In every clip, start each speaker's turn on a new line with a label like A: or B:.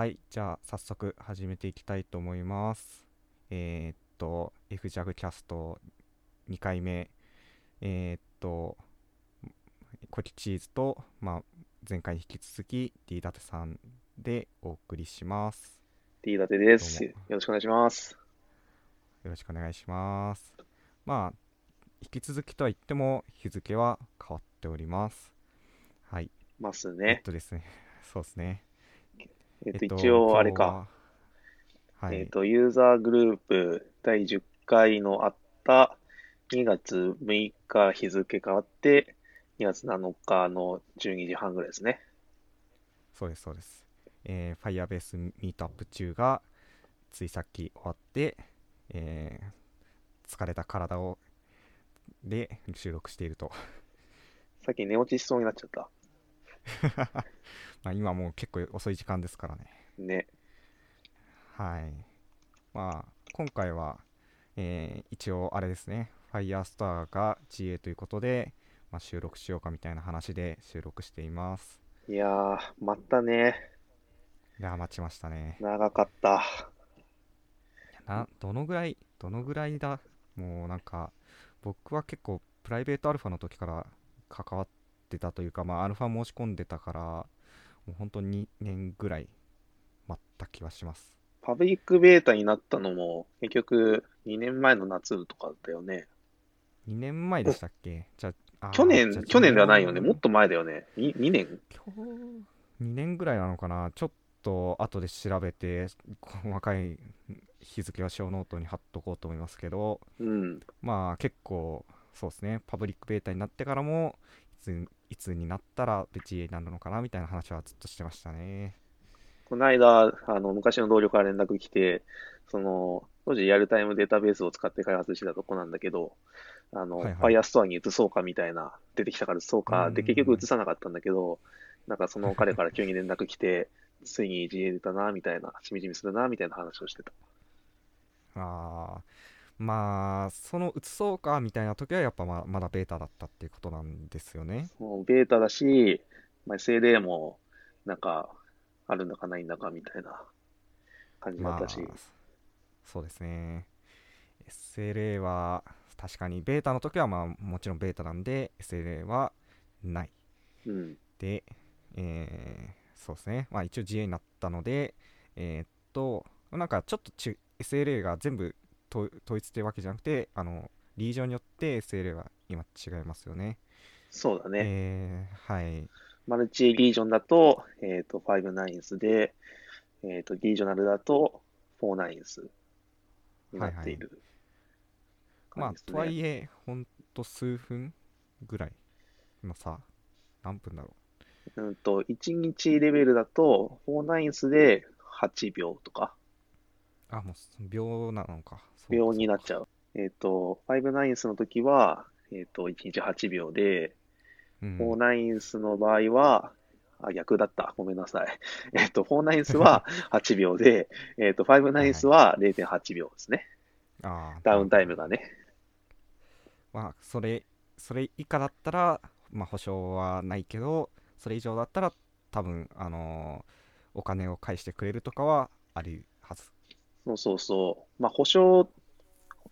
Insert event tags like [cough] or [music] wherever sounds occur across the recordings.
A: はい、じゃあ早速始めていきたいと思います。えーっと、FJAG キャスト2回目、えーっと、コキチーズと、まあ、前回に引き続き D ダテさんでお送りします。
B: D 立てです。
A: ど
B: よろしくお願いします。
A: よろしくお願いします。まあ、引き続きとは言っても日付は変わっております。はい、えっ
B: ますね。
A: とですね、そうですね。
B: えっと、一応、あれか。
A: はい。
B: えっと、ユーザーグループ第10回のあった2月6日日付変わって、2月7日の12時半ぐらいですね。
A: そうです、そうです。えー、Firebase ミートアップ中がついさっき終わって、えー疲れた体をで収録していると。
B: さっき寝落ちしそうになっちゃった。[laughs]
A: まあ今もう結構遅い時間ですからね。
B: ね。
A: はい。まあ今回は、えー一応あれですね、Firestar が GA ということで、まあ、収録しようかみたいな話で収録しています。
B: いやー、またね。
A: いやー、待ちましたね。
B: 長かった。
A: などのぐらいどのぐらいだ？もうなんか僕は結構プライベートアルファの時から関わってたというかまあアルファ申し込んでたからもう本当に2年ぐらい待った気はします
B: パブリックベータになったのも、結局2年前の夏とかだよね。
A: 2年前でしたっけ？じゃあ
B: 去年去年ではないよね。
A: 10
B: もっと前だよね。2, 2年
A: 今日2年ぐらいなのかな？ちょっと後で調べて細かい日付はショーノートに貼っとこうと思いますけど
B: うん。
A: まあ結構そうですね public beta になってからもいついつになったら GA になるのかなみたいな話はずっとしてましたね。
B: この間、あの、昔の同僚から連絡来て、その、当時 Realtime Database を使って開発してたとこなんだけど、あの、
A: はいはい。
B: Firestore に移そうかみたいな、出てきたから移そうか、で、
A: うん。
B: 結局移さなかったんだけど、なんかその彼から急に連絡来て、[laughs] ついに GA 出たな、みたいな、しみじみするな、みたいな話をしてた。
A: あーまあその移そうかみたいな時はやっぱままだベータだったっていうことなんですよね。
B: もうベータだし、まあ、SLA も、なんか、あるんだかないんだか、みたいな感じだ
A: まあ
B: ったし、
A: そうですね。SLA は確かにベータの時はまあもちろんベータなんで SLA はない。
B: うん。
A: で、えーそうですね、まあ、一応 GA になったので、えーっと、なんかちょっとち SLA が全部と統一っていうわけじゃなくて、あのリージョンによって SLA が今違いますよね。
B: そうだね。
A: えーはい。
B: マルチリージョンだと、えっ、と、5ナインスで、えっ、と、リージョナルだと、4ナインスになっている
A: まあ
B: 感じ、ですね。
A: とはいえ、ほんと数分ぐらいの差、何分だろ
B: うんと、1日レベルだと、4ナインスで8秒とか、
A: う。あ、もう秒なのか。
B: 秒になっちゃう。えっ、と、5ナインスの時は、えっ、と、1日8秒で、
A: かうん
B: 4ナインスの場合は、あ、逆だった。ごめんなさい。[laughs] えっ、と、4ナインスは [laughs] 8秒で、えっ、と、5ナインスは0.8秒ですね。
A: あー
B: ダウンタイムがね。
A: まあ、それ、それ以下だったら、まあ、保証はないけど、それ以上だったら、多分あのーお金を返してくれるとかはあるはず。
B: そうそうそう。まあ、保証、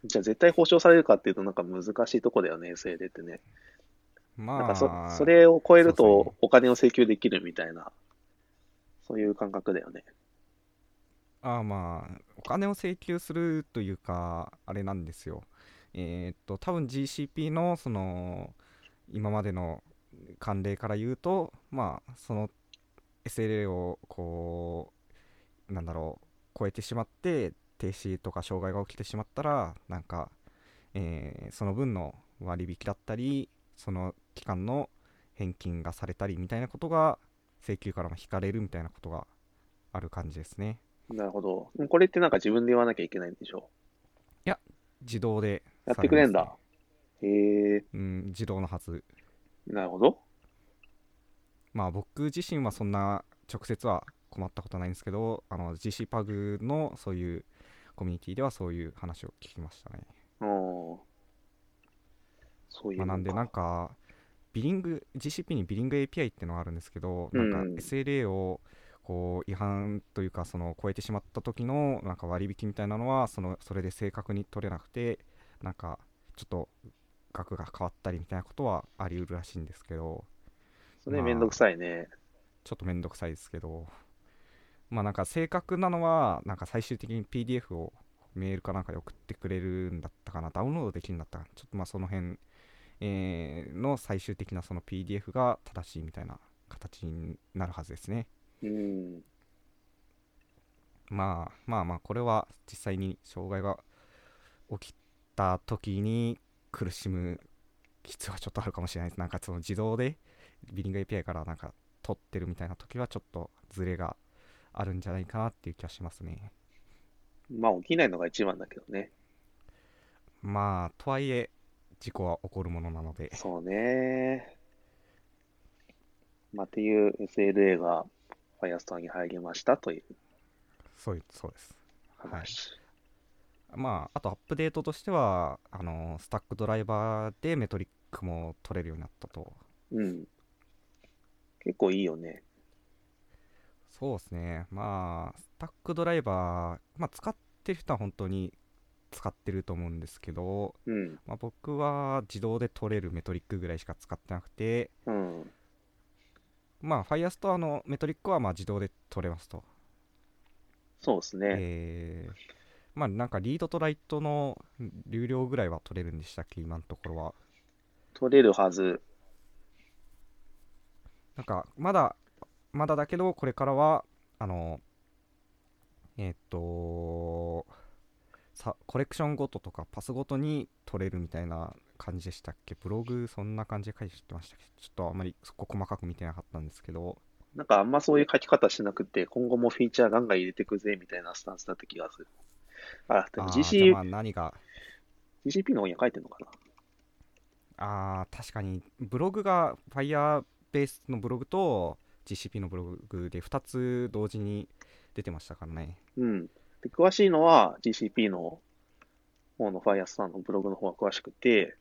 B: じゃあ絶対保証されるかっていうとなんか難しいとこだよね、SLA ってね。
A: まあ、
B: なんかそ、それを超えるとお金を請求できるみたいな、そういう感覚だよね。
A: あーまあ、お金を請求するというか、あれなんですよ。えーっと、多分 GCP の、その、今までの慣例から言うと、まあ、その SLA を、こう、なんだろう、超えてしまって、停止とか障害が起きてしまったら、なんか、えーその分の割引だったり、その期間の返金がされたりみたいなことが、請求からも引かれるみたいなことがある感じですね。
B: なるほど。これってなんか自分で言わなきゃいけないんでしょ
A: 自動で
B: やってくれんだ。へえ、
A: うん、自動のはず。
B: なるほど。
A: まあ僕自身はそんな直接は困ったことはないんですけど、あの GCPUG のそういうコミュニティではそういう話を聞きましたね。
B: うん。そういう
A: まあ、なんでなん
B: か。
A: か、ビリング、GCP にビリング API っていうのがあるんですけど、なんか
B: うん
A: SLA をこう違反というかその超えてしまった時のなんか割引みたいなのはそのそれで正確に取れなくてなんかちょっと額が変わったりみたいなことはあり得るらしいんですけど
B: それめんどくさいね。
A: ちょっとめんどくさいですけどまあなんか正確なのはなんか最終的に PDF をメールかなんかで送ってくれるんだったかなダウンロードできるんだったかなちょっとまあその辺、えーの最終的なその PDF が正しいみたいな形になるはずですね
B: うん。
A: まあまあまあこれは実際に障害が起きた時に苦しむ必要はちょっとあるかもしれないですなんかその自動でビリング API からなんか取ってるみたいな時はちょっとズレがあるんじゃないかなっていう気がしますね
B: まあ起きないのが一番だけどね。
A: まあとはいえ事故は起こるものなので
B: そうね。まあ、っていう SLA が Firestore に入りましたという
A: そういうそうです
B: 話。
A: まああとアップデートとしてはあのスタックドライバーでメトリックも取れるようになったと
B: うん。結構いいよね。
A: そうですね。まあ、スタックドライバー、まあ、使ってる人は本当に使ってると思うんですけど、
B: うん。
A: まあ、僕は自動で取れるメトリックぐらいしか使ってなくて、
B: うん。
A: まあ、Firestore のメトリックはまあ自動で取れますと。
B: そうですね。
A: えーまあ、なんかリードとライトの流量ぐらいは取れるんでしたっけ、今のところは。
B: 取れるはず。
A: なんか、まだ、まだだけど、これからは、あの、えーっと、さコレクションごととかパスごとに取れるみたいな感じでしたっけ？ブログそんな感じで書いてましたっけ？ちょっとあんまりそこ細かく見てなかったんですけど、
B: なんかあんまそういう書き方しなくて、今後もフィーチャーガンガン入れてくぜみたいなスタンスだった気がする。あ、でも GC
A: あまあ何が、
B: GCP の方には書いてんのかな？
A: あー確かに。ブログが Firebase のブログと GCP のブログで2つ同時に出てましたからね。
B: うん。で、詳しいのは GCP の方の Firestore のブログの方が詳しくて、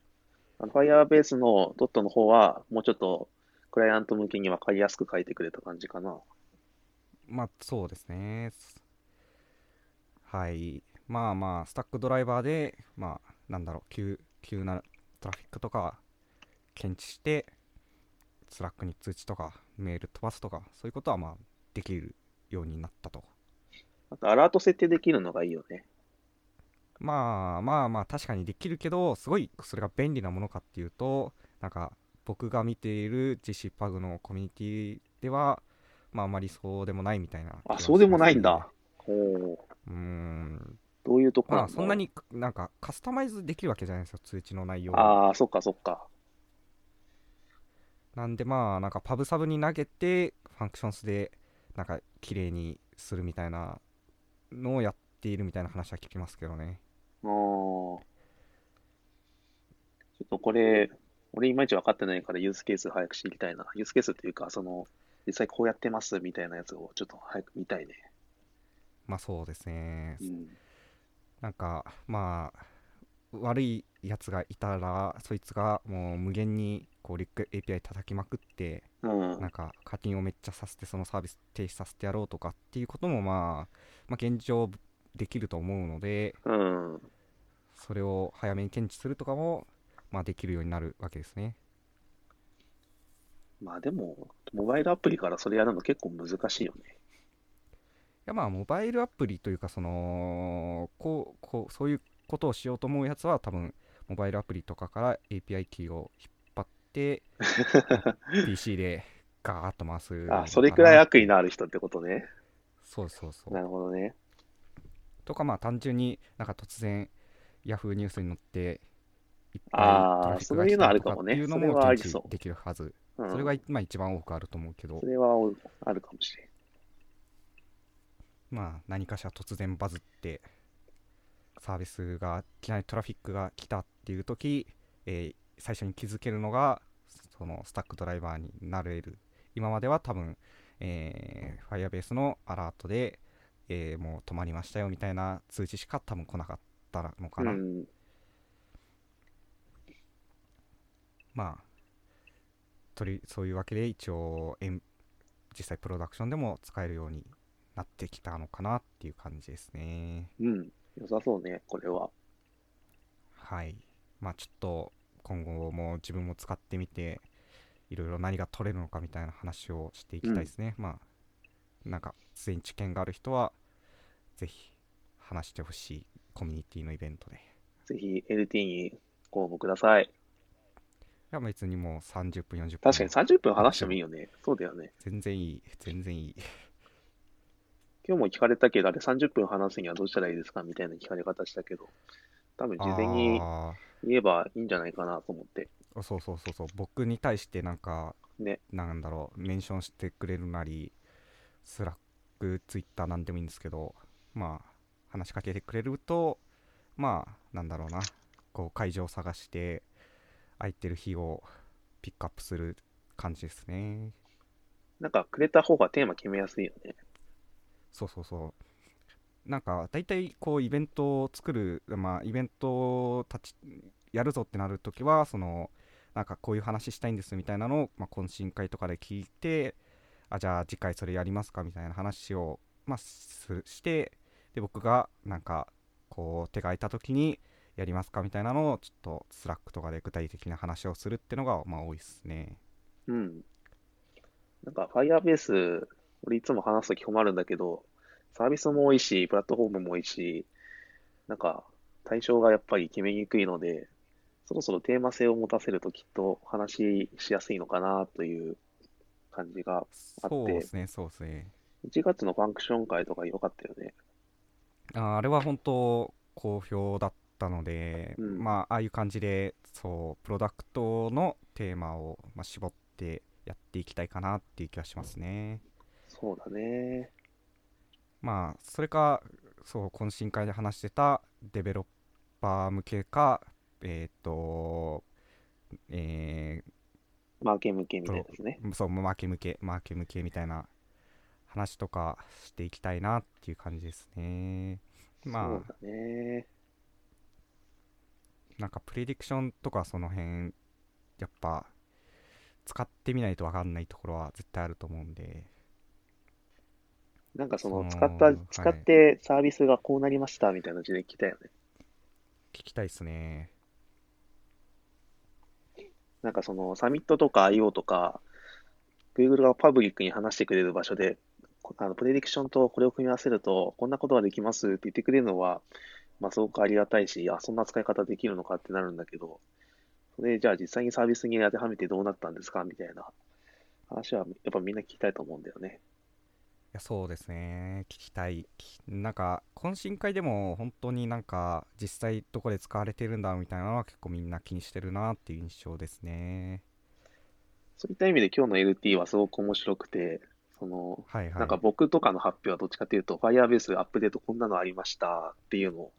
B: Firebase のドットの方はもうちょっとクライアント向けに分かりやすく書いてくれた感じかな。
A: まあそうですね。はい。まあまあ、 Stackdriver で、まあ、なんだろう、急、急なトラフィックとか検知して、 Slack に通知とかメール飛ばすとか、そういうことはまあできるようになったと。
B: あと、アラート設定できるのがいいよね。
A: まあまあまあ、確かにできるけど、すごいそれが便利なものかっていうと、なんか僕が見ている GC パグのコミュニティでは、まああまりそうでもないみたいな気が
B: あ、そうでもないんだ。おー
A: うーん、
B: どういうとこ
A: ま
B: なんだ
A: あそんなになんかカスタマイズできるわけじゃないですよ、通知の内容を
B: ああ、そっかそっか。
A: なんでまあなんかパブサブに投げてファンクションスでなんか綺麗にするみたいなのをやっているみたいな話は聞きますけどね。
B: あーちょっとこれ、俺いまいち分かってないからユースケース早く知りたいな。ユースケースっていうか、その、実際こうやってますみたいなやつをちょっと早く見たいね。
A: まあそうですね
B: う。ん。
A: なんかまあ悪いやつがいたらそいつがもう無限にこうリック API 叩きまくって
B: うん
A: なん。か課金をめっちゃさせてそのサービス停止させてやろうとかっていうこともまあまあ現状できると思うので
B: うん。
A: それを早めに検知するとかもまあできるようになるわけですね。
B: まあでも、モバイルアプリからそれやるの結構難しいよね。
A: いやまあモバイルアプリというかそのこうこうそういうことをしようと思うやつは多分モバイルアプリとかから API キーを引っ張って [laughs] PC でガーッと回す
B: あ、それくらい悪意のある人ってことね。
A: そうそうそう
B: なるほどね。
A: とかまあ単純になんか突然 Yahoo ニュースに載っていっぱい
B: あー
A: トラフィック
B: そういうのあ
A: が来たと
B: るかもね
A: かっていうのも検知できるはず
B: うん。
A: それがまあ一番多くあると思うけど
B: それはあるかもしれん。
A: まあ何かしら突然バズってサービスがいきなりトラフィックが来たっていう時、えー最初に気づけるのがそのスタックドライバーになれる今までは多分、えー、Firebase のアラートで、えーもう止まりましたよみたいな通知しか多分来なかったのかな、
B: うん。
A: まあとりそういうわけで一応実際プロダクションでも使えるようになってきたのかなっていう感じですね
B: うん。良さそうね、これは。
A: はいまあちょっと今後も自分も使ってみていろいろ何が取れるのかみたいな話をしていきたいですね、まあなんかすでに知見がある人はぜひ話してほしいコミュニティのイベントでい
B: ぜひ LT にご応募ください。
A: や別にもう30分40分
B: 確かに30分話してもいいよね。そうだよね。
A: 全然いい全然いい
B: 今日も聞かれたけど、あれ30分話すにはどうしたらいいですかみたいな聞かれ方したけど、多分事前に
A: あ
B: 言えばいいんじゃないかなと思って。
A: ーそうそうそうそう僕に対してなんか
B: ね。
A: なんだろうメンションしてくれるなりスラックツイッターなんでもいいんですけどまあ話しかけてくれるとまあなんだろうなこう会場を探して空いてる日をピックアップする感じですね
B: なんかくれた方がテーマ決めやすいよね。
A: そうそうそうなんか大体こうイベントを作るまあイベントたちやるぞってなるときはそのなんかこういう話したいんですみたいなのを、まあ、懇親会とかで聞いてあじゃあ次回それやりますかみたいな話を、まあ、すしてで僕がなんかこう手が空いた時にやりますかみたいなのをちょっと Slack とかで具体的な話をするっていうのがまあ多いですね
B: うん。なんか Firebase、俺いつも話すとき困るんだけど、サービスも多いし、プラットフォームも多いし、なんか対象がやっぱり決めにくいので、そろそろテーマ性を持たせるときっと話しやすいのかなという感じがあって
A: そうですねそうですね。
B: 1月のファンクション会とか良かったよね。
A: あーあれは本当好評だったので、
B: うん。
A: まあああいう感じでそうプロダクトのテーマを、まあ、絞ってやっていきたいかなっていう気がしますね
B: そうだね。
A: まあそれかそう懇親会で話してたデベロッパー向けかえっ、とえ
B: マーケ向けみたいですね。
A: ーそうマーケ向けマーケ向けみたいな話とかしていきたいなっていう感じですねまあ
B: そうだね。
A: なんかプレディクションとかその辺やっぱ使ってみないと分かんないところは絶対あると思うんで
B: なんかその使った、
A: はい
B: 使ってサービスがこうなりましたみたいな事例聞きたいよね。
A: 聞きたいですね
B: なんかそのサミットとか IO とか、Google がパブリックに話してくれる場所で、こあのプレディクションとこれを組み合わせると、こんなことができますって言ってくれるのは、まあ、すごくありがたいし、あ、そんな使い方できるのかってなるんだけど、それじゃあ実際にサービスに当てはめてどうなったんですかみたいな話はやっぱみんな聞きたいと思うんだよね。
A: いやそうですね。聞きたい。きなんか懇親会でも本当になんか実際どこで使われてるんだみたいなのは結構みんな気にしてるなっていう印象ですね。
B: そういった意味で今日の LT はすごく面白くて、その、
A: はいはい。
B: なんか僕とかの発表はどっちかというと、Firebase アップデートこんなのありましたっていうのを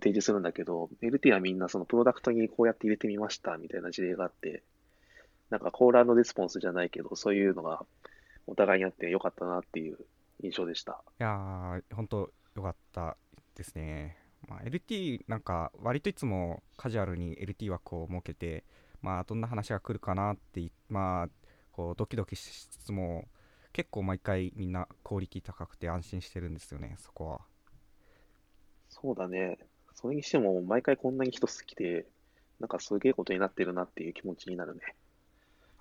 B: 提示するんだけど、LT はみんなそのプロダクトにこうやって入れてみましたみたいな事例があって、なんかコーラーのレスポンスじゃないけど、そういうのがお互いにあってよかったなっていう印象でした。
A: いやー本当よかったですね、まあ、LT なんか割といつもカジュアルに LT 枠を設けてまあどんな話が来るかなっていまあこうドキドキしつつも結構毎回みんなクオリティ高くて安心してるんですよねそこは
B: そうだね。それにしても毎回こんなに人好きで、なんかすげえことになってるなっていう気持ちになるね。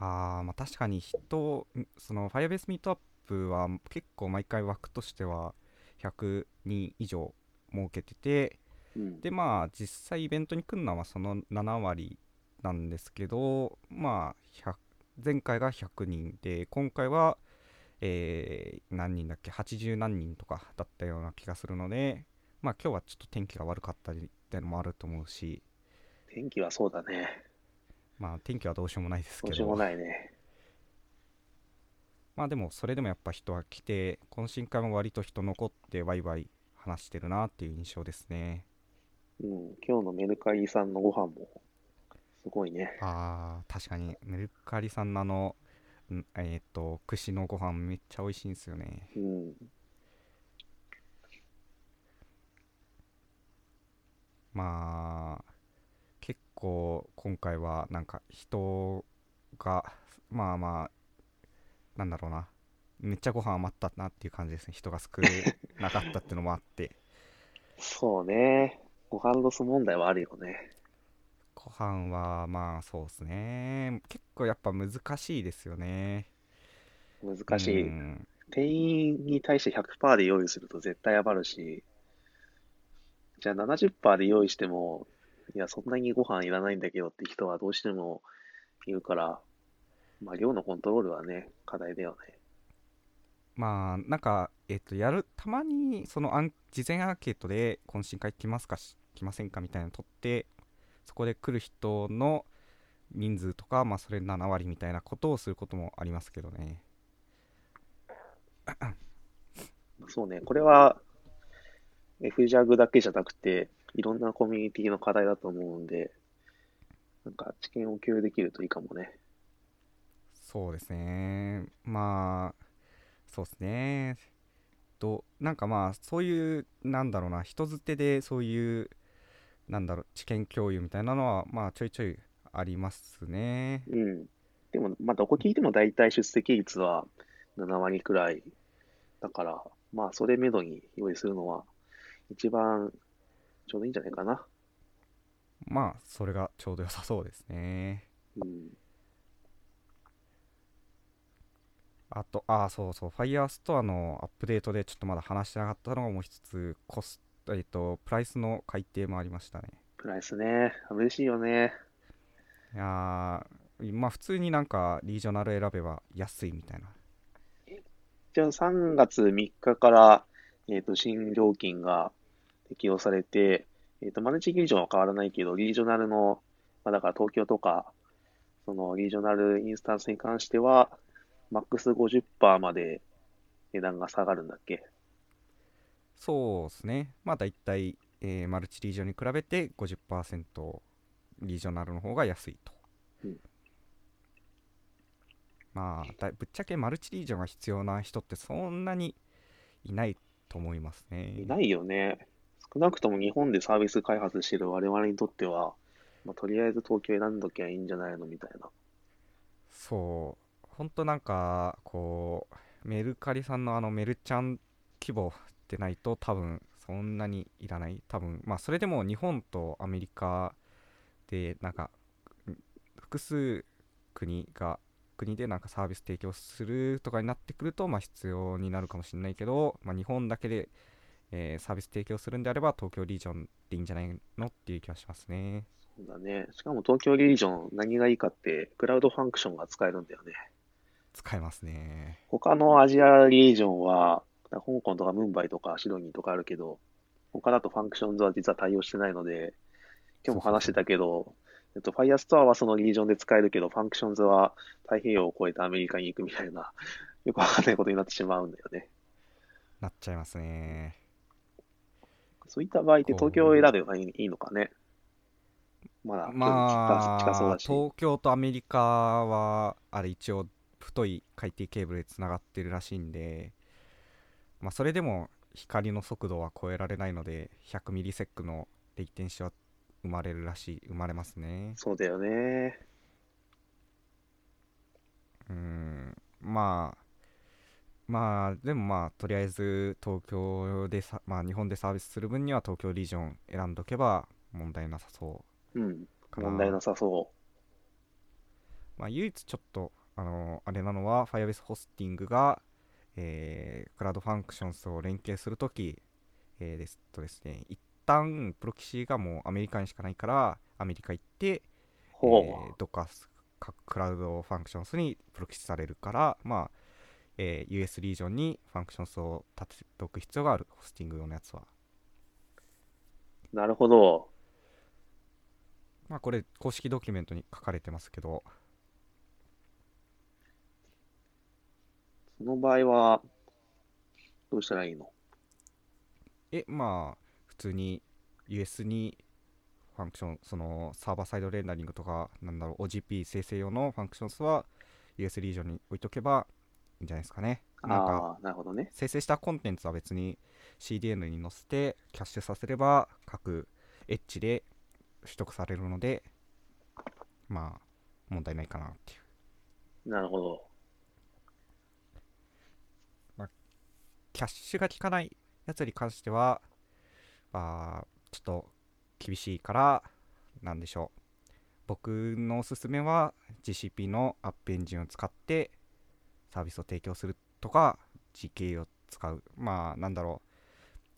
A: あーまあ確かに人んその Firebase ミートアップは結構毎回枠としては100人以上設けてて
B: うん。
A: でまあ実際イベントに来るのはその7割なんですけどまあ100前回が100人で今回は、えー何人だっけ？80何人とかだったような気がするのでまあ今日はちょっと天気が悪かったりってのもあると思うし
B: 天気はそうだね。
A: まあ天気はどうしようもないですけど
B: どうしようもないね。
A: まあでもそれでもやっぱ人は来て懇親会も割と人残ってワイワイ話してるなっていう印象ですね
B: うん。今日のメルカリさんのご飯もすごいね。
A: あー確かにメルカリさんのあのんえっ、と串のご飯めっちゃ美味しいんですよね
B: うん。
A: まあ結構今回はなんか人がまあまあなんだろうなめっちゃご飯余ったなっていう感じですね。人が少なかったっていうのもあって。
B: そうね。ご飯ロス問題はあるよね。
A: ご飯はまあそうですね。結構やっぱ難しいですよね。
B: 難しい。
A: うん
B: 店員に対して100%で用意すると絶対余るし、じゃあ70%で用意しても、いや、そんなにご飯いらないんだけどって人はどうしてもいるから、まあ、量のコントロールはね、課題だよね。
A: まあなんかえっとやるたまにそのアン事前アンケートで懇親会来ますかし来ませんかみたいなの取ってそこで来る人の人数とかまあそれ7割みたいなことをすることもありますけどね
B: そうね、これは FJAG だけじゃなくて、いろんなコミュニティの課題だと思うんで、なんか知見を共有できるといいかもね。
A: そうですねまあそうですねとなんかまあそういうなんだろうな人づてでそういうなんだろう知見共有みたいなのはまあちょいちょいありますね
B: うん。でも、まあ、どこ聞いても大体出席率は7割くらい。だから、まあ、それめどに用意するのは、一番ちょうどいいんじゃないかな。
A: まあそれがちょうど良さそうですね
B: うん。
A: あと、ああ、そうそう、Firestore のアップデートでちょっとまだ話してなかったのがもう一つ、コスト、えっと、プライスの改定もありましたね。
B: プライスね。嬉しいよね。
A: いやー、まあ普通になんかリージョナル選べば安いみたいな。
B: じゃあ、3月3日から、えっと、新料金が適用されて、えっと、マルチリージョンは変わらないけど、リージョナルの、まあ、だから東京とか、そのリージョナルインスタンスに関しては、マックス50%まで値段が下がるんだっけ？
A: そうですね。まあ大体、えーマルチリージョンに比べて50%リージョナルの方が安いと。
B: うん
A: まあだぶっちゃけマルチリージョンが必要な人ってそんなにいないと思いますね。
B: いないよね。少なくとも日本でサービス開発している我々にとっては、まあ、とりあえず東京選んどきゃいいんじゃないのみたいな。
A: そう、ほんとなんか、こう、メルカリさんのあのメルちゃん規模ってないと多分そんなにいらない。多分、まあそれでも日本とアメリカでなんか、複数国が、国でなんかサービス提供するとかになってくると、まあ必要になるかもしれないけど、まあ日本だけで、えーサービス提供するんであれば東京リージョンでいいんじゃないの？っていう気はしますね。
B: そうだね。しかも東京リージョン何がいいかって、クラウドファンクションが使えるんだよね。
A: 使えますね。
B: 他のアジアリージョンは、香港とかムンバイとかシドニーとかあるけど、他だと Functions は実は対応してないので、今日も話してたけど、えっと、Firestore はそのリージョンで使えるけど、 Functions は太平洋を越えてアメリカに行くみたいな、よくわかんないことになってしまうんだよね。
A: なっちゃいますね。
B: そういった場合って東京を選べばいいのかね。まだ、
A: ま
B: 近そう
A: あ
B: だし。
A: 東京とアメリカはあれ一応太い海底ケーブルでつながってるらしいんで、まあ、それでも光の速度は超えられないので100ミリセックのレイテンシは生まれるらしい生まれますね
B: そうだよね。
A: うんまあまあでもまあとりあえず東京でさ、まあ、日本でサービスする分には東京リージョン選んどけば問題なさそう
B: うん。
A: かな
B: 問題なさそ
A: まあ、唯一ちょっと、あのあれなのは、Firebase ホスティングが、えー Cloud Functions を連携するとき、えーですとですね、一旦プロキシがもうアメリカにしかないから、アメリカ行って、
B: う。ほう。
A: えーどっか各 Cloud Functions にプロキシされるから、まあ、えー US リージョンにファンクションズを立てておく必要がある、ホスティング用のやつは。
B: なるほど。
A: まあ、これ、公式ドキュメントに書かれてますけど、
B: その場合は、どうしたらいいの？
A: え、まあ、普通に US にファンクション、そのサーバーサイドレンダリングとか、なんだろう、OGP 生成用のファンクションスは US リージョンに置いとけばいいんじゃないですかね。なんか、
B: なるほどね。
A: 生成したコンテンツは別に CDN に載せてキャッシュさせれば各エッジで取得されるので、まあ、問題ないかなっていう。
B: なるほど。
A: キャッシュが効かないやつに関してはあちょっと厳しいからなんでしょう僕のおすすめは GCP のアップエンジンを使ってサービスを提供するとか GK を使う。まあなんだろ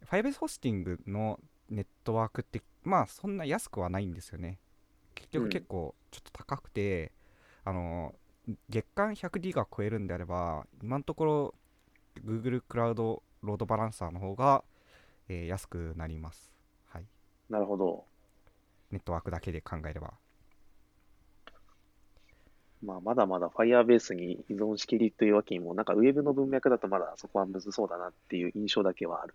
A: う。Firebase ホスティングのネットワークってまあそんな安くはないんですよね。結局結構ちょっと高くて、うん、あの月間100ギガ超えるんであれば今のところ Google クラウドロードバランサーの方が、えー、安くなります。はい。
B: なるほど。
A: ネットワークだけで考えれば
B: まあ、まだまだ Firebase に依存しきりというわけにも、なんかウェブの文脈だとまだそこはむずそうだなっていう印象だけはある。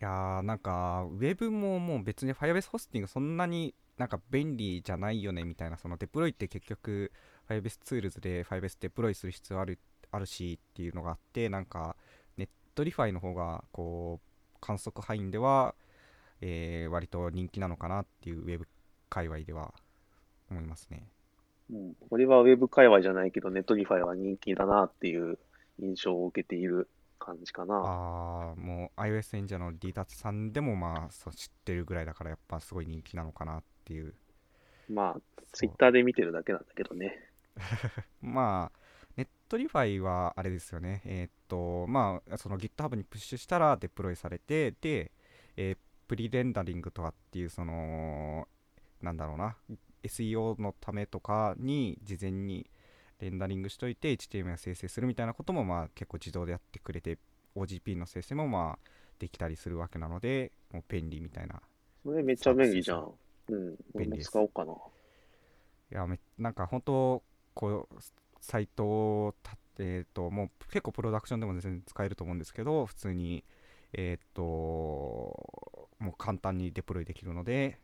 A: いやーなんかウェブももう別に Firebase ホスティングそんなになんか便利じゃないよねみたいなそのデプロイって結局 Firebase ツールズで Firebase デプロイする必要あるあるしっていうのがあってなんか Netlify の方がこう観測範囲では、えー、割と人気なのかなっていうウェブ界隈では思いますね。
B: うん、これはウェブ界隈じゃないけど、 Netlify は人気だなっていう印象を受けている感じかな。
A: ああ、もう iOS エンジニアの D タツさんでもまあそう知ってるぐらいだからやっぱすごい人気なのかなっていう。
B: まあ、ツイッターで見てるだけなんだけどね。[laughs]
A: まあ、 Netlify はあれですよね。えー、っと、まあ、その GitHub にプッシュしたらデプロイされて、で、えー、プリレンダリングとかっていう、その、なんだろうな、SEO のためとかに事前にレンダリングしといて HTML 生成するみたいなこともまあ結構自動でやってくれて OGP の生成もまあできたりするわけなのでもう便利みたいな
B: それめっちゃ便利じゃん。うん。便利使おうかな。い
A: やめなんか本当こうサイトを立ってともう結構プロダクションでも全然使えると思うんですけど普通にえっ、ともう簡単にデプロイできるので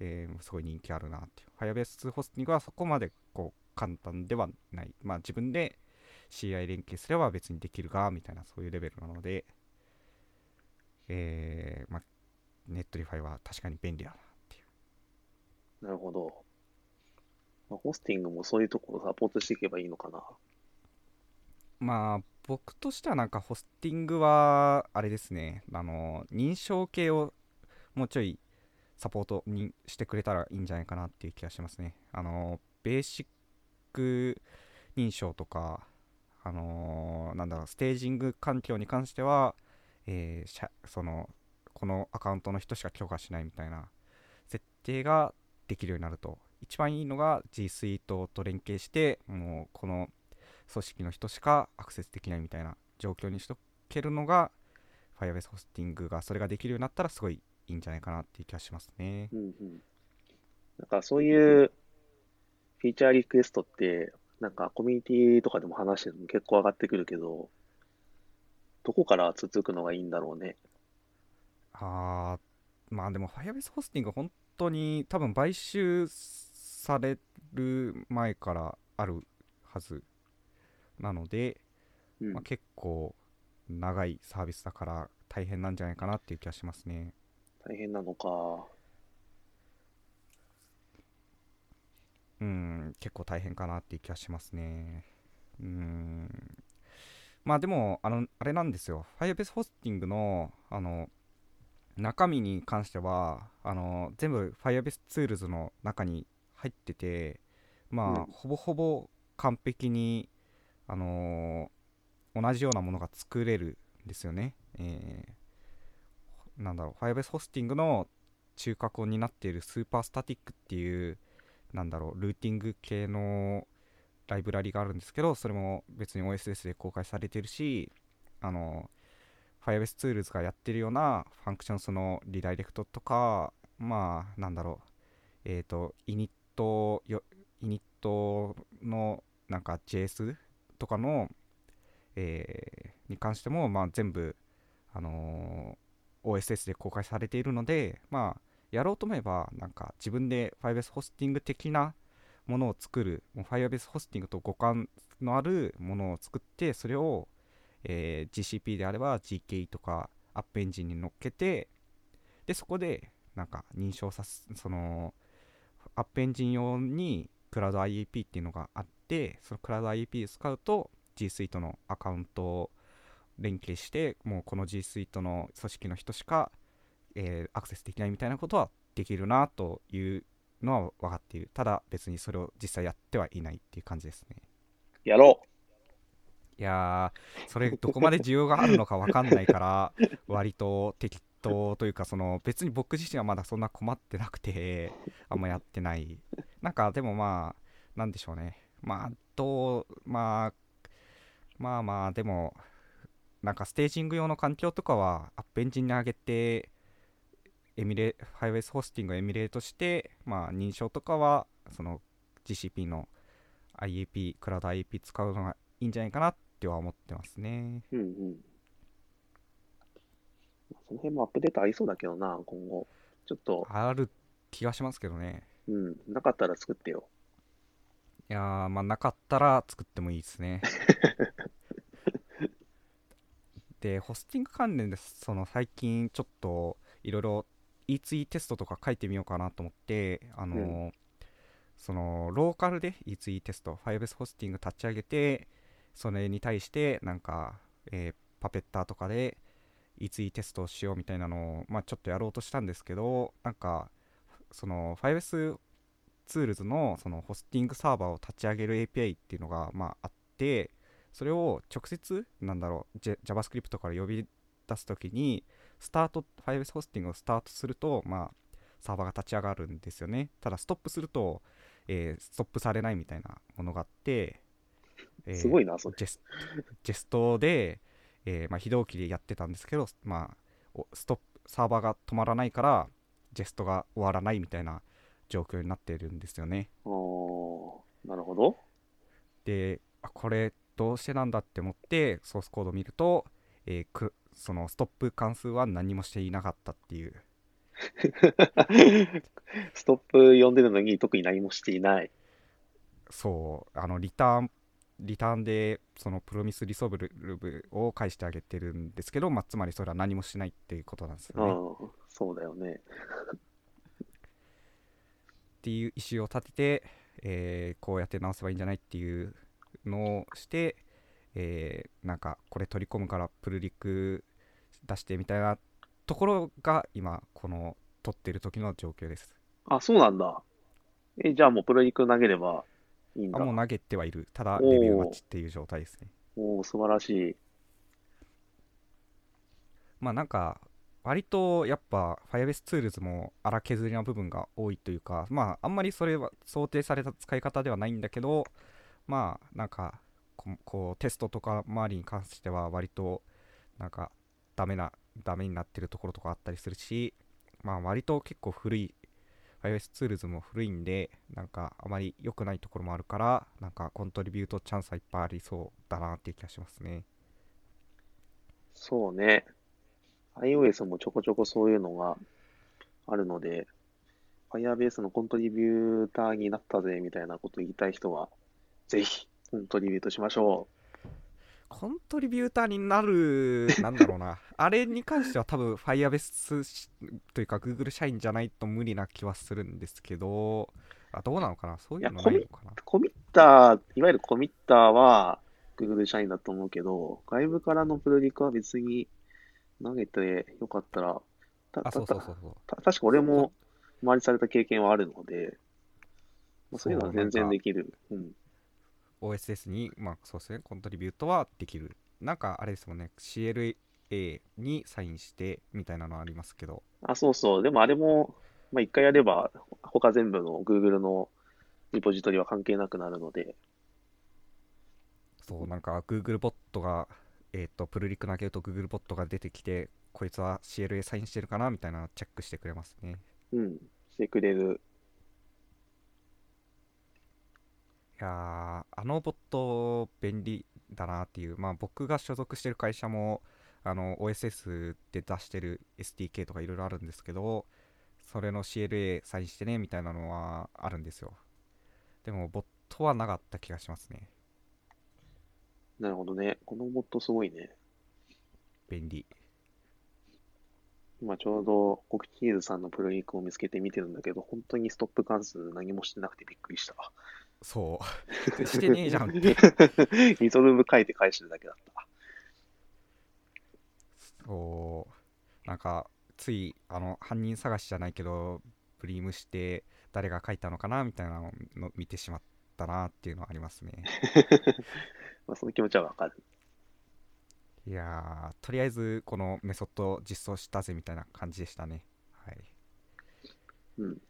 A: えー、すごい人気あるなっていう。Firebase ホスティングはそこまでこう簡単ではない。まあ自分で CI 連携すれば別にできるが、みたいなそういうレベルなので、えー、まあ、 Netlify は確かに便利だなってい
B: う。なるほど。まあ、ホスティングもそういうところをサポートしていけばいいのかな。
A: まあ、僕としてはなんかホスティングは、あれですね、あの、認証系をもうちょいサポートにしてくれたらいいんじゃないかなっていう気がしますね。あの、ベーシック認証とか、あの、なんだろう、ステージング環境に関しては、えー、その、このアカウントの人しか許可しないみたいな設定ができるようになると、一番いいのが G Suite と連携して、もうこの組織の人しかアクセスできないみたいな状況にしとけるのが、Firebase ホスティングがそれができるようになったらすごいいいんじゃないかなっていう気がしますね。
B: うんうん。なんかそういうフィーチャーリクエストって、なんかコミュニティとかでも話してるの結構上がってくるけど、どこから続くのがいいんだろうね。
A: あー、まあでも Firebase ホスティング本当に多分買収される前からあるはずなので、うん、まあ、結構長いサービスだから大変なんじゃないかなっていう気がしますね。
B: 大変なのか。
A: うん、結構大変かなっていう気がしますね。うん。まあでも、あの、あれなんですよ。Firebase ホスティングの、あの、中身に関しては、あの、全部 Firebase Tools の中に入ってて、まあ、うん、ほぼほぼ完璧に、あのー、同じようなものが作れるんですよね。えー、なんだろう Firebase ホスティングの中核を担っているスーパースタティックっていうなんだろうルーティング系のライブラリがあるんですけどそれも別に OSS で公開されてるしあの Firebase Tools がやってるようなファンクションスのリダイレクトとかまあなんだろうえっ、ー、とイニットよイニットのなんか JS とかの、えー、に関してもまあ全部あの OSS で公開されているので、まあ、やろうと思えば、なんか自分で Firebase ホスティング的なものを作る、もう Firebase ホスティングと互換のあるものを作って、それを、えー、GCP であれば GKE とか App Engine に乗っけて、で、そこで、なんか認証さす、その、App Engine 用に Cloud IAP っていうのがあって、その Cloud IAP で使うと G Suite のアカウント連携してもうこの G Suite の組織の人しか、えーアクセスできないみたいなことはできるなというのは分かっている。ただ別にそれを実際やってはいないっていう感じですね。
B: やろ
A: いやーそれどこまで需要があるのか分かんないから [laughs] 割と適当というかその別に僕自身はまだそんな困ってなくてあんまやってない。なんかでもまあなんでしょうね。まあどうまあまあまあでもなんかステージング用の環境とかはアップエンジンに上げてエミレ Firebase ホスティングをエミュレートして、まあ、認証とかはその GCP の IAP クラウド IAP 使うのがいいんじゃないかなっては思ってますね
B: う。うんうん。その辺もアップデートありそうだけどな、今後。ちょっと、
A: ある気がしますけどね
B: うん、なかったら作ってよ。
A: いやーまあなかったら作ってもいいですね [laughs] でホスティング関連でその最近ちょっといろいろ E2E テストとか書いてみようかなと思ってあのー
B: う
A: そのローカルで E2E テスト Firebase ホスティング立ち上げてそれに対してなんか、えー Puppeteer とかで E2E テストをしようみたいなのを、まあ、ちょっとやろうとしたんですけどなんかその Firebase ツールズのそのホスティングサーバーを立ち上げる API っていうのがまああってそれを直接なんだろう JavaScript から呼び出すときにスタート Firebase ホスティングをスタートするとまあサーバーが立ち上がるんですよねただストップすると、えーストップされないみたいなものがあって、えー
B: すごいな、それ。
A: ジェスジェストで、えーまあ、非同期でやってたんですけど、まあ、おストップサーバーが止まらないからジェストが終わらないみたいな状況になっているんですよね。
B: なるほど。
A: であこれどうしてなんだって思ってソースコードを見ると、えーくそのストップ関数は何もしていなかったっていう [laughs]
B: ストップ読んでるのに特に何もしていない。
A: そうあのリターンリターンでそのプロミスリソブルを返してあげてるんですけど、まあ、つまりそれは何もしないっていうことなんです
B: う
A: よね。
B: ん、そうだよね。
A: っていう意思を立てて、えーこうやって直せばいいんじゃないっていうのをして、えーなんかこれ取り込むからプルリク出してみたいなところが今この取ってる時の状況です。
B: あ、そうなんだ。え、じゃあもうプロリク投げればいいんだ。
A: あもう投げてはいる。ただレビュー待ちっていう状態ですね。
B: おー素晴らしい。
A: まあなんか割とやっぱ Firebase Tools も荒削りな部分が多いというかまああんまりそれは想定された使い方ではないんだけどまあなんかこうテストとか周りに関しては割となんかダメなダメになってるところとかあったりするしまあ割と結構古い Firebase Tools も古いんでなんかあまり良くないところもあるからなんかコントリビュートチャンスはいっぱいありそうだなっていう気がしますね
B: そうね。iOS もちょこちょこそういうのがあるので、Firebase のコントリビューターになったぜみたいなこと言いたい人は、ぜひコントリビュートしましょ
A: コントリビューターになる、なんだろうな、[laughs] あれに関しては多分 Firebase しというか Google 社員じゃないと無理な気はするんですけど、あどうなのかな、そういうのないのかな？
B: う。コミッター、いわゆるコミッターは Google 社員だと思うけど、外部からのプロリクは別に投げてよかったら、た
A: そうそうそうそう。
B: た確か俺も周りされた経験はあるので、まあそういうのは全然できる。うん。
A: OSS に、まあそうですね、コントリビュートはできる。なんかあれですもんね、CLA にサインしてみたいなのありますけど、
B: あ、そうそう。でもあれも、まあ、一回やれば、他全部の Google のリポジトリは関係なくなるので、
A: そう、なんか Google ボットが、えっ、と、プルリク投げると Google ボットが出てきて、こいつは CLA サインしてるかなみたいなのチェックしてくれますね。
B: うん、してくれる。
A: いやーあのボット便利だなっていう、まあ、僕が所属してる会社もあの OSS で出してる SDK とかいろいろあるんですけどそれの CLA サインしてねみたいなのはあるんですよでもボットはなかった気がしますね
B: なるほどね。このボットすごいね。
A: 便利
B: 今ちょうどコクチーズさんのプロリクを見つけて見てるんだけど、本当にストップ関数何もしてなくてびっくりした。
A: そう [laughs] してねえじゃんって [laughs]
B: リゾルブ書いて返してるだけだった。
A: おーなんかついあの犯人探しじゃないけどブリームして誰が書いたのかなみたいなのを見てしまったなっていうのはありますね [laughs]
B: まあ、その気持ちはわかる。
A: いやーとりあえずこのメソッド実装したぜみたいな感じでしたねはい
B: うん。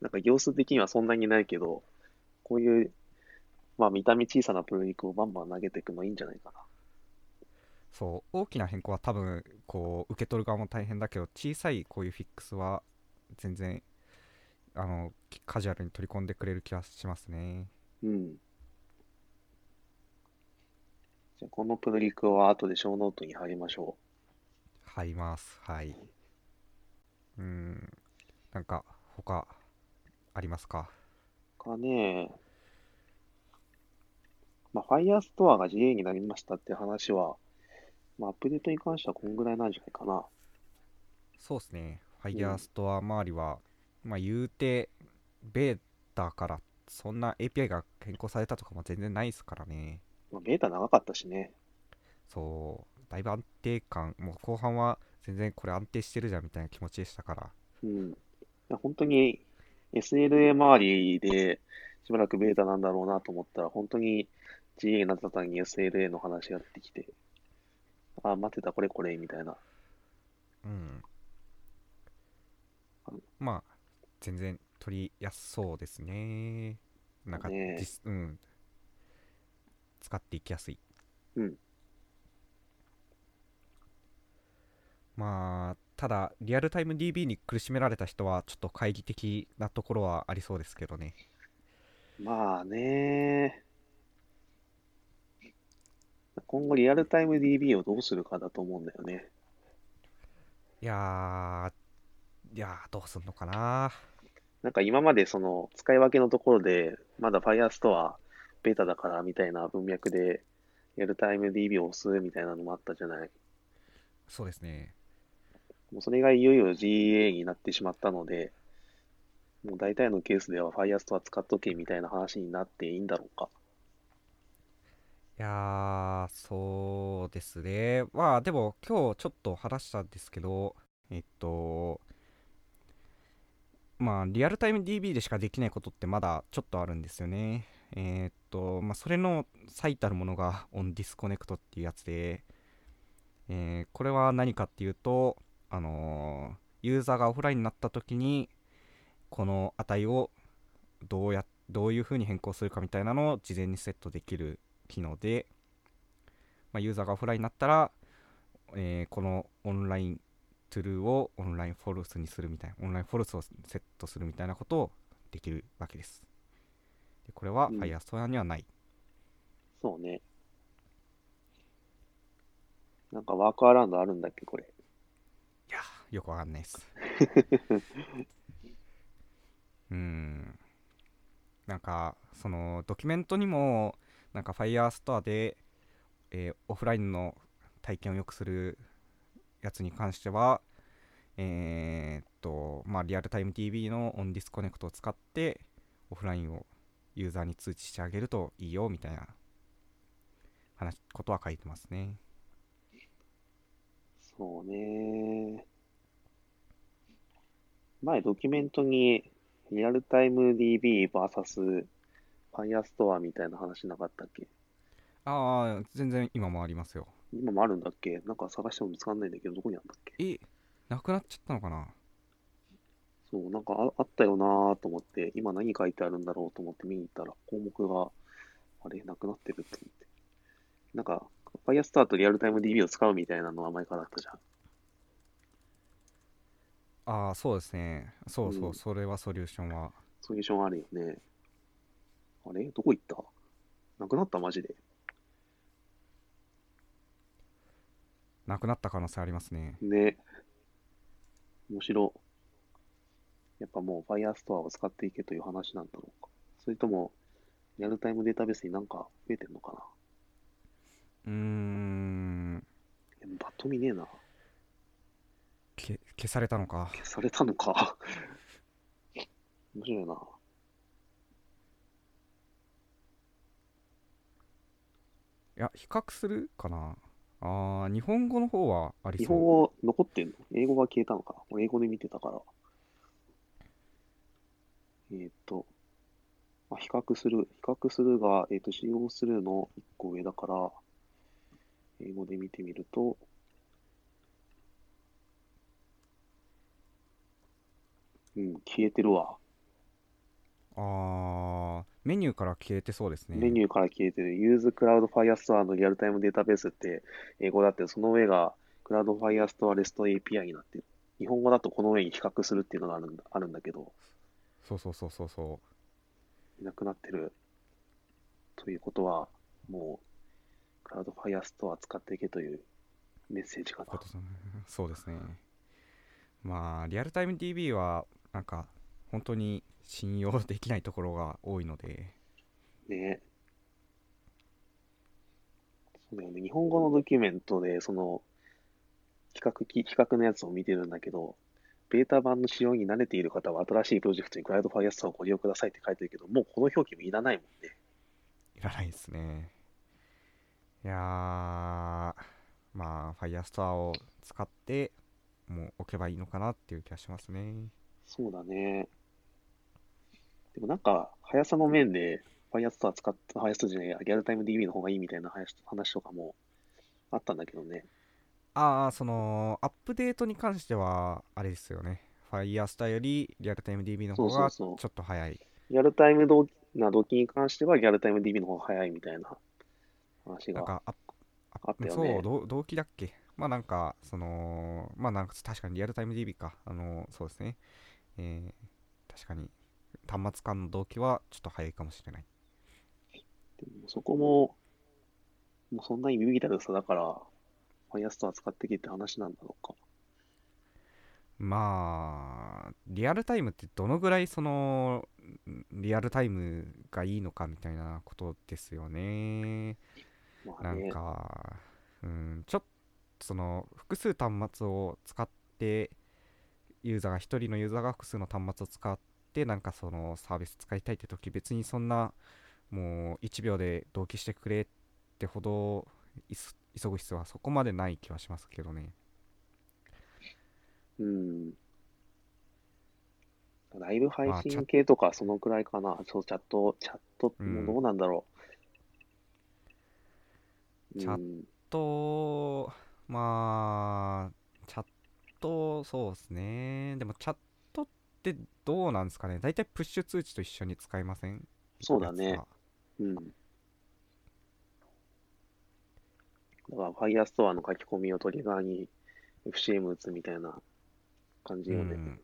B: なんか行数的にはそんなにないけど、こういう、まあ見た目小さなプロリクをバンバン投げていくのいいんじゃないかな。
A: そう大きな変更は多分こう受け取る側も大変だけど小さいこういうフィックスは全然あのカジュアルに取り込んでくれる気はしますね
B: うん。じゃあこのプルリクは後でショーノートに貼りましょ
A: 貼りますはいうんなんか他ありますか？
B: う。かね。まあ Firestore が GA になりましたって話は、まあアップデートに関してはこんぐらいなんじゃないかな。
A: そうですね。Firestore 周りは、まあ言うてベータからそんな API が変更されたとかも全然ないですからね。
B: まあベータ長かったしね。
A: そう。だいぶ安定感。もう後半は全然これ安定してるじゃんみたいな気持ちでしたから。
B: うん。本当に SLA 周りでしばらくベータなんだろうなと思ったら、本当に GA になった時に SLA の話が出てきて、あ、待ってた、これこれ、みたいな。
A: うん。まあ全然取りやすそうですね。なんか
B: ね
A: うん。使っていきやすい。
B: うん。
A: まあただリアルタイム DB に苦しめられた人はちょっと懐疑的なところはありそうですけどね
B: まあね。今後リアルタイム DB をどうするかだと思うんだよね。
A: いやーいやーどうすんのかな
B: なんか今までその使い分けのところで、まだ Firestore ベータだからみたいな文脈で、リアルタイム DB を押すみたいなのもあったじゃない。
A: そうですね
B: もうそれがいよいよ GA になってしまったので、もう大体のケースでは Firestore 使っとけみたいな話になっていいんだろうか。
A: いやーそうですねまあでも今日ちょっと話したんですけどえっとまあリアルタイム DB でしかできないことってまだちょっとあるんですよねえっとまあそれの最たるものが OnDisconnect っていうやつで、えーこれは何かっていうとあのーユーザーがオフラインになった時にこの値をどうやどういう風に変更するかみたいなのを事前にセットできる機能で、まあ、ユーザーがオフラインになったら、えーこのオンライントゥルーをオンラインフォルスにするみたいなオンラインフォルスをセットするみたいなことをできるわけですでこれは
B: うん
A: Firestore にはない、
B: そうね。なんかワークアラウンドあるんだっけ、これ。
A: よくわかんないです。[laughs] うーん。なんかそのドキュメントにもなんか Firestore で、えーオフラインの体験を良くするやつに関してはえーっとまあリアルタイム DB のオンディスコネクトを使ってオフラインをユーザーに通知してあげるといいよみたいな話ことは書いてますね。
B: そうね。前ドキュメントにリアルタイム DB vs Firestore みたいな話なかったっけ？
A: ああ全然今もありますよ。
B: 今もあるんだっけ？なんか探しても見つかんないんだけど、どこにあるんだっけ？
A: えなくなっちゃったのかな？
B: そう、なんかああったよなーと思って、今何書いてあるんだろうと思って見に行ったら、項目が、あれ、なくなってるって思って。なんか、Firestore とリアルタイム DB を使うみたいなのは前からあったじゃん。
A: ああそうですねそうそう、
B: うん
A: それはソリューションは
B: ソリューションあるよね。あれ？どこ行った？なくなった？マジで？
A: なくなった可能性ありますね
B: ね。面白。やっぱもう Firestore を使っていけという話なんだろうか。それとも、リアルタイムデータベースになんか増えてんのかな？
A: うーん
B: えパッと見ねえな。
A: け消されたのか？
B: 消されたのか？[laughs] 面白いな。
A: いや比較するかな？ああ、日本語の方はあり
B: 日
A: そう。
B: 本語残ってんの？英語が消えたのか？な俺英語で見てたから。えーっと、まあ、比較する、比較するが、えーっと、使用するの1個上だから、英語で見てみると、うん、消えてるわ。
A: ああ、メニューから消えてそうですね。
B: メニューから消えてる Use Cloud Firestore のリアルタイムデータベースって英語だって、その上が Cloud Firestore REST API になってる。日本語だとこの上に比較するっていうのがあるんだ、あるんだけど、
A: そうそうそうそうそ
B: いなくなってる。ということは、もう、Cloud Firestore 使っていけというメッセージか
A: う。
B: な
A: そうですね。まあ、リアルタイム DB は、なんか、本当に信用できないところが多いので、
B: ねそうだよね。日本語のドキュメントで、その、比較き、比較のやつを見てるんだけど、ベータ版の使用に慣れている方は新しいプロジェクトにクラウドファイアストをご利用くださいって書いてるけど、もうこの表記もいらないもんね。
A: いらないですね。いやー、まあ、Firestore を使って、もう置けばいいのかなっていう気がしますね。
B: そうだね。でもなんか、速さの面で、ファイアストア使って、ファイアストじゃないや、リアルタイム DB の方がいいみたいな話話とかもあったんだけどね。
A: ああ、その、アップデートに関しては、あれですよね。Firestore よりリアルタイム DB の方がちょ
B: そうそうそう
A: っと早い。
B: リアルタイム同な動機に関しては、リアルタイム DB の方が早いみたいな話が
A: なんか、あ
B: あったよね
A: そう動機だっけ？まあなんか、その、まあなんか確かにリアルタイム DB か。あの、そうですね。えー、確かに、端末間の動機はちょっと早いかもしれない。
B: でもそこも、もうそんなにビビたるさだから、ファイアストア使ってきてって話なんだろうか。
A: まあ、リアルタイムってどのぐらいその、んリアルタイムがいいのかみたいなことですよね。なん
B: まあね、
A: か、うん、ちょっとその複数端末を使ってユーザーが1人のユーザーが複数の端末を使ってなんかそのサービス使いたいって時別にそんなもう1秒で同期してくれってほど急ぐ必要はそこまでない気はしますけどね
B: うん。ライブ配信系とかそのくらいかな。そう、チャット、チャット
A: うん
B: もどうなんだろう。
A: チャッ
B: うん
A: とまあトそうですね。でもチャットってどうなんですかね。大体プッシュ通知と一緒に使いません？
B: そうだね。うん。だから、Firestore の書き込みをトリガーに FCM 打つみたいな感じよね。
A: うん、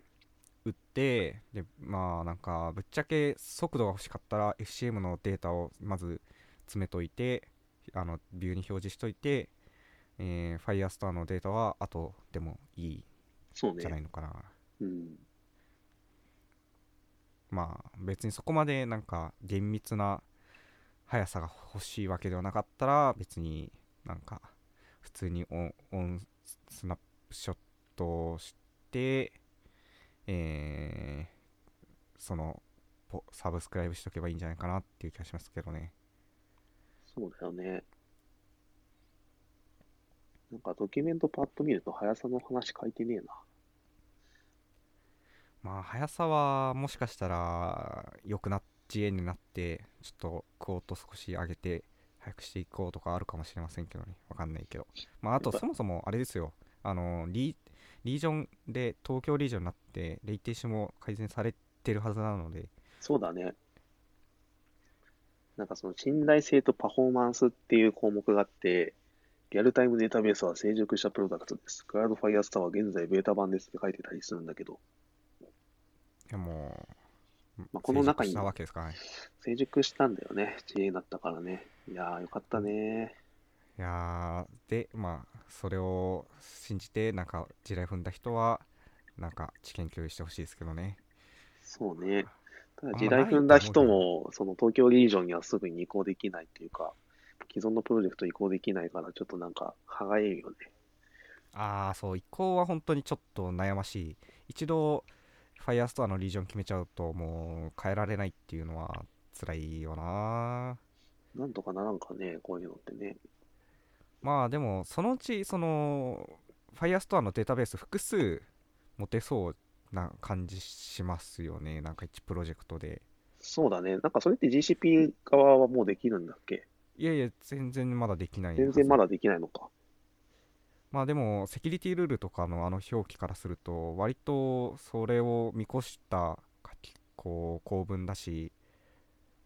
A: 打ってでまあなんかぶっちゃけ速度が欲しかったら FCM のデータをまず詰めといてあのビューに表示しといて、えー、Firestore のデータは後でもいい。じゃないのかな、
B: うん。
A: まあ別にそこまでなんか厳密な速さが欲しいわけではなかったら別になんか普通にオン onSnapshot をしてえーそのポ subscribe しとけばいいんじゃないかなっていう気がしますけどね
B: そうだよね。なんかドキュメントパッと見ると速さの話書いてねえな。
A: まあ速さはもしかしたら良くなっ GA になってちょっとクオート少し上げて早くしていこうとかあるかもしれませんけどねわかんないけどまああとそもそもあれですよあのリリージョンで東京リージョンになってレイテーシも改善されてるはずなので
B: そうだね。なんかその信頼性とパフォーマンスっていう項目があって、リアルタイムデータベースは成熟したプロダクトです。クラウドファイアスターは現在ベータ版ですって書いてたりするんだけど、
A: いやもう、
B: まあこの中に
A: 成熟したわけですからね
B: 成熟したんだよね。GA になったからね。いやーよかったね。
A: いやーでまあそれを信じてなんか地雷踏んだ人はなんか知見共有してほしいですけどね
B: そうね。ただ地雷踏んだ人も、その東京リージョンにはすぐに移行できないっていうか、既存のプロジェクト移行できないから、ちょっとなんか、歯がゆいよね。
A: ああそう移行は本当にちょっと悩ましい一度 Firestore のリージョン決めちゃうともう変えられないっていうのは辛いよな
B: なんとかならんかね、こういうのってね。
A: まあでもそのうちその Firestore のデータベース複数持てそうな感じしますよねなんか1プロジェクトで
B: そうだね。なんかそれって GCP 側はもうできるんだっけ？
A: いやいや全然まだできない
B: 全然まだできないのか。
A: まあでもセキュリティルールとかのあの表記からすると割とそれを見越した書きこう構文だし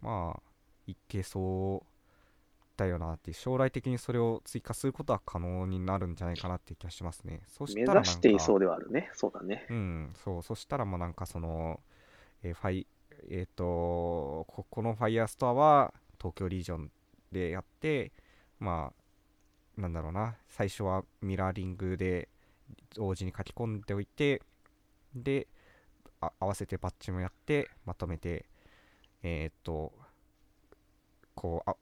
A: まあいけそうだよなって将来的にそれを追加することは可能になるんじゃないかなって気がしますねそし
B: 目
A: たらなんか
B: 指していそうではあるね。そうだね。
A: うんそうそしたらもうなんかそのえーファイえっ、とここの Firestore は東京リージョンでやってまあなんだろうな最初はミラーリングで同時に書き込んでおいてであ合わせてバッチもやってまとめてえっ、とこうあ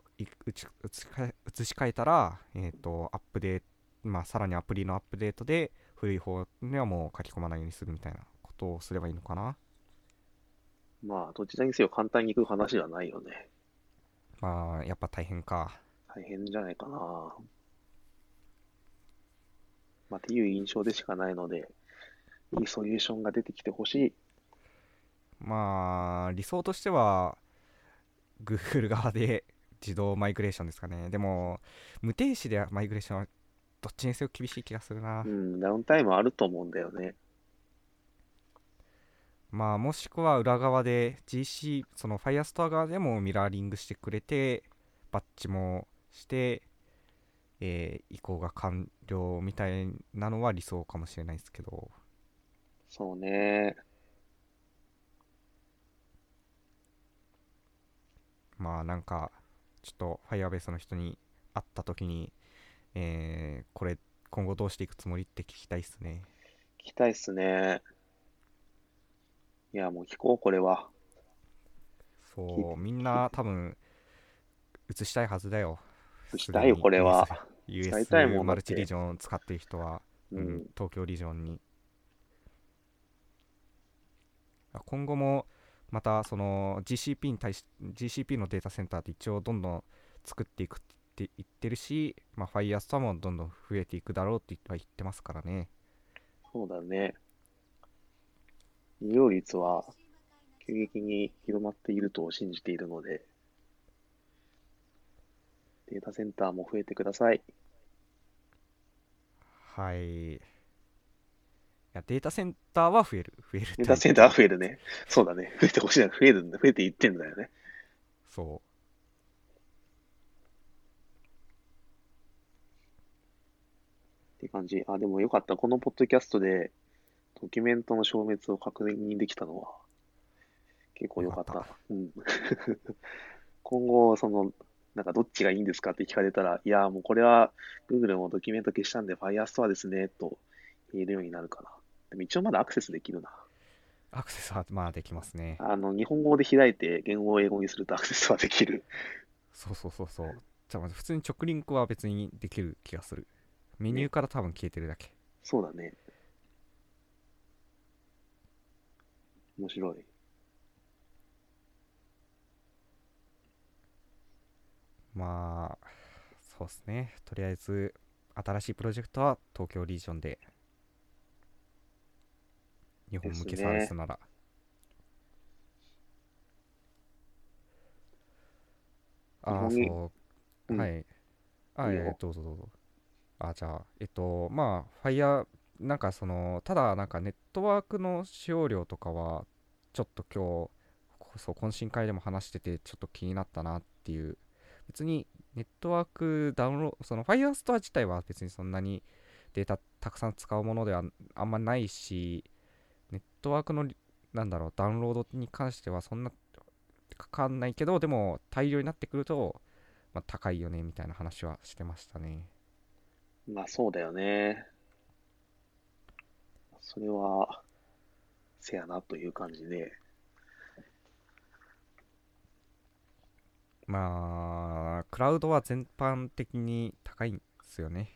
A: 打ち移し替えたらえっ、とアップデートまあさらにアプリのアップデートで古い方にはもう書き込まないようにするみたいなことをすればいいのかな
B: まあ、どちらにせよ簡単にいく話ではないよね。
A: まあやっぱ大変か
B: 大変じゃないかな。まあ、っていう印象でしかないので、いいソリューションが出てきてほしい。
A: まあ理想としては Google 側で自動マイグレーションですかねでも無停止でマイグレーションはどっちにせよ厳しい気がするな、
B: うん、ダウンタイムあると思うんだよね。
A: まあもしくは裏側で GC その Firestore 側でもミラーリングしてくれてバッチもして、えー移行が完了みたいなのは理想かもしれないですけど
B: そうね。
A: まあなんかちょっと Firebase の人に会った時に、えーこれ今後どうしていくつもりって聞きたいっすね
B: 聞きたいっすね。いや、もう聞こう、これは。
A: そうみんな多分移したいはずだよ。
B: 移したいよこれは。
A: US,
B: 使いたいもん
A: マルチリージョン使ってる人は、
B: う
A: うん。ん、東京リージョンに。あ今後もまたその GCP に対し GCP のデータセンターって一応どんどん作っていくって言ってるし、まあ、Firestore もどんどん増えていくだろうっては言ってますからね。
B: そうだね。利用率は急激に広まっていると信じているので、データセンターも増えてください。
A: はいいやデータセンターは増える増える
B: データセンターは増えるね。そうだね。増えてほしいな。増えるんだ。増えていってんだよね。
A: そう
B: って感じ。あ、でもよかった。このポッドキャストでドキュメントの消滅を確認できたのは結構よかった。
A: よか
B: うん。[laughs] 今後、その、なんかどっちがいいんですかって聞かれたら、いや、もうこれは Google もドキュメント消したんで Firestore ですね、と言えるようになるかな。でも一応まだアクセスできるな。
A: アクセスはまあできますね
B: あの、日本語で開いて言語を英語にするとアクセスはできる。
A: そうそうそうそうじゃあまず普通に直リンクは別にできる気がするメニューから多分消えてるだけ
B: そうだね。面白い。
A: まあそうですね。とりあえず新しいプロジェクトは東京リージョンで日本向けサービスなら、ああ
B: 日本に
A: そう、
B: うん。
A: はい。あ
B: いいよ。
A: えーどうぞどうぞ。あじゃあえっとまあファイヤーなんかそのただなんかネットワークの使用量とかはちょっと今日そう懇親会でも話しててちょっと気になったなっていう別にネットワークダウンロード [laughs] その Firestore 自体は別にそんなにデータたくさん使うものではあんまないしネットワークのなんだろうダウンロードに関してはそんなかかんないけどでも大量になってくると、まあ、高いよねみたいな話はしてましたね
B: まあそうだよね。それは、せやなという感じで。
A: まあクラウドは全般的に高いんですよね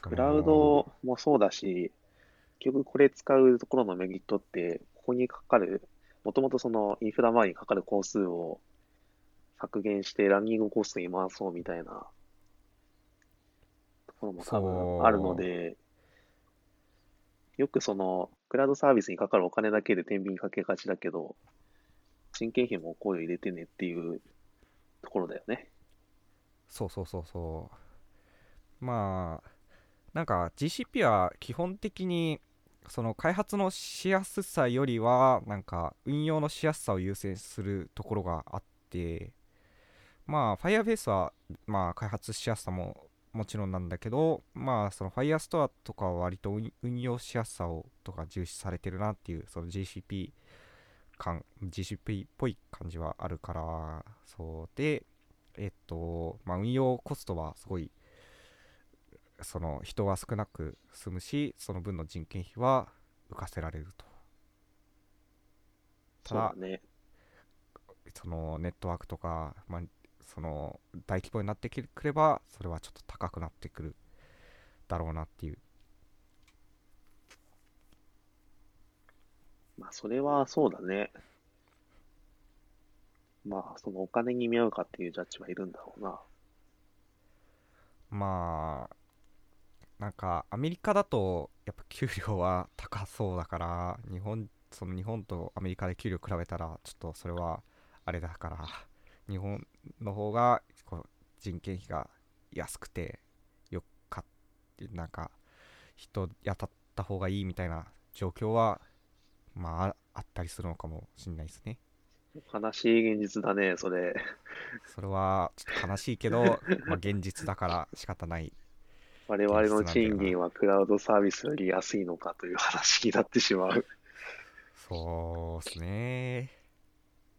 B: クラウドもそうだし、結局これ使うところのメリットって、ここにかかる、もともとそのインフラ周りにかかる工数を削減してランニングコストに回そうみたいなころも多分あるので、よくその、クラウドサービスにかかるお金だけで天秤にかけがちだけど、人件費も考慮入れてねっていうところだよね。
A: そうそうそうそうまあなんか GCP は基本的にその開発のしやすさよりはなんか運用のしやすさを優先するところがあってまあ Firebase はまあ開発しやすさももちろんなんだけどまあその Firestore とかは割と運用しやすさをとか重視されてるなっていうその GCP 感 GCP っぽい感じはあるからそうでえっとまあ運用コストはすごいその人は少なく済むしその分の人件費は浮かせられるとただ
B: そね。
A: そのネットワークとか、まあ、その大規模になってくればそれはちょっと高くなってくるだろうなっていう
B: まあ、それはそうだね。まあ、そのお金に見合うかっていうジャッジはいるんだろうな。
A: まあなんかアメリカだとやっぱ給料は高そうだから日本その日本とアメリカで給料比べたらちょっとそれはあれだから日本の方が人件費が安くてよかってなんか人雇った方がいいみたいな状況はまああったりするのかもしれないですね
B: 悲しい現実だね、それ。
A: それはちょっと悲しいけど、[laughs] まあ、現実だから仕方ない
B: 我々の賃金はクラウドサービスより安いのかという話になってしまう。
A: そうですね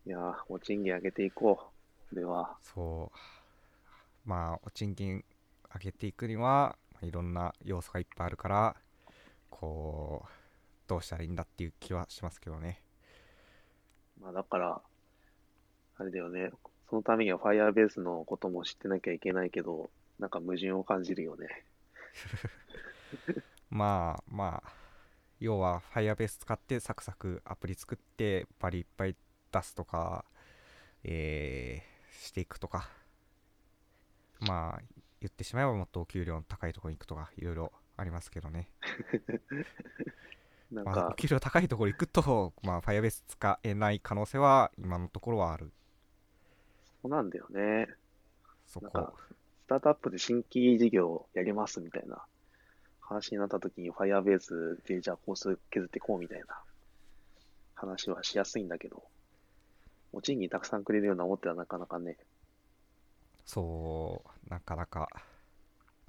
B: いやー、もう賃金上げていこう。では、
A: そうまあお賃金上げていくには、まあいろんな要素がいっぱいあるからこうどうしたらいいんだっていう気はしますけどね
B: まあだから、あれだよね。そのためには Firebase のことも知ってなきゃいけないけど、なんか矛盾を感じるよね。[laughs]
A: まあまあ要は Firebase 使ってサクサクアプリ作ってバリいっぱい出すとかえーしていくとかまあ言ってしまえばもっとお給料の高いところに行くとかいろいろありますけどね [laughs]
B: なん
A: まあ、お
B: か、
A: 給料高いところ行くと、まあ、Firebase 使えない可能性は今のところはある。
B: そうなんだよね。
A: そ
B: なんか
A: こ。
B: スタートアップで新規事業をやりますみたいな話になった時に Firebase でじゃあコース削ってこうみたいな話はしやすいんだけど、お賃金たくさんくれるような思ってはなかなかね、
A: そう、なかなか。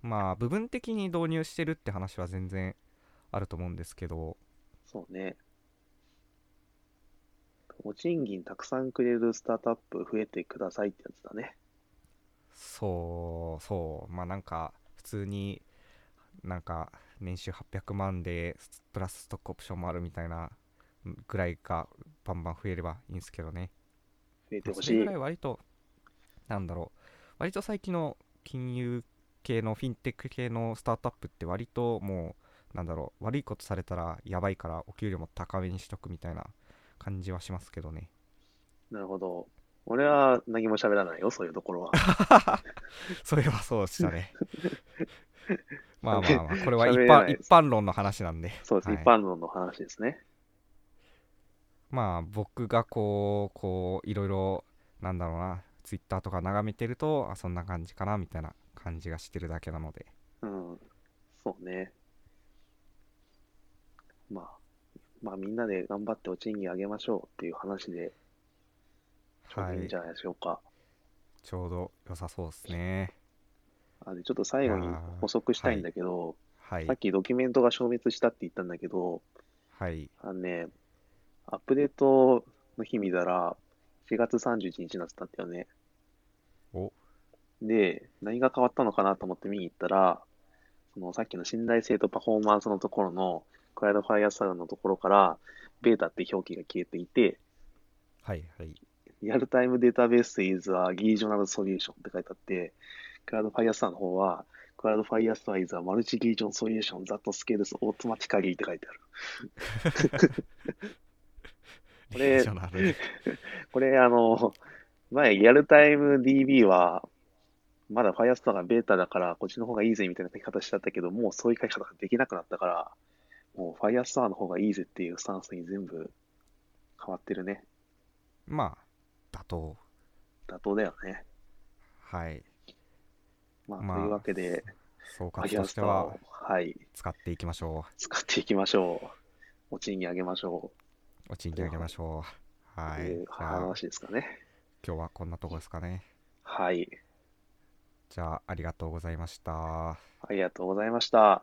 A: まあ、部分的に導入してるって話は全然あると思うんですけど、
B: そうね。お賃金たくさんくれるスタートアップ増えてくださいってやつだね。
A: そう、そう、まあなんか、普通になんか年収800万で、プラスストックオプションもあるみたいなぐらいがバンバン増えればいいんですけどね。
B: 増えてほしい
A: それぐら。い割と、なんだろう、割と最近の金融系のフィンテック系のスタートアップって割ともう、なんだろう、悪いことされたらやばいからお給料も高めにしとくみたいな感じはしますけどね。
B: なるほど。俺は何も喋らないよ、そういうところは。[laughs]
A: そういえばそうでしたね。[laughs] まあまあまあ、これは一般一般論の話なんで。
B: そうです、
A: はい
B: 一般論の話ですね。
A: まあ僕がこう、こう、いろいろ、なんだろうな、ツイッターとか眺めてると、あ、そんな感じかなみたいな感じがしてるだけなので。
B: うん。そうね。まあ、まあみんなで頑張ってお賃金上げましょうっていう話で、ちょう
A: はい
B: どいいんじ。ゃないでしょうか。
A: ちょうど良さそうですね。
B: あで、ちょっと最後に補足したいんだけど、
A: はい
B: さっ。きドキュメントが消滅したって言ったんだけど、
A: はい。
B: あのね、アップデートの日見たら、4月31日になってたんだよね。
A: お
B: で、何が変わったのかなと思って見に行ったら、そのさっきの信頼性とパフォーマンスのところの、クラウドファイアスターのところから、ベータって表記が消えていて、
A: はい。はい。
B: リアルタイムデータベース is a regional solution って書いてあって、クラウドファイアスターの方は、クラウドファイアスター is a multi-region solution that scales automatically って書いてある。[laughs] これこれ、あの、前、リアルタイム DB は、まだ Firestore がベータだからこっちの方がいいぜみたいな書き方しちゃったけど、もうそういう書き方ができなくなったから、もう Firestore の方がいいぜっていうスタンスに全部変わってるね。
A: まあ、妥当。
B: 妥当だよね。
A: はい。
B: まあ、
A: まあ
B: というわけで、
A: 総括としては、
B: はい、
A: 使っていきましょう
B: 使っていきましょう。お賃金上げましょ
A: う。お賃金上げましょう。
B: う。
A: はい。
B: という話ですかね。
A: 今日はこんなとこですかね。
B: はい。
A: じゃあ、ありがとうございました。
B: ありがとうございました。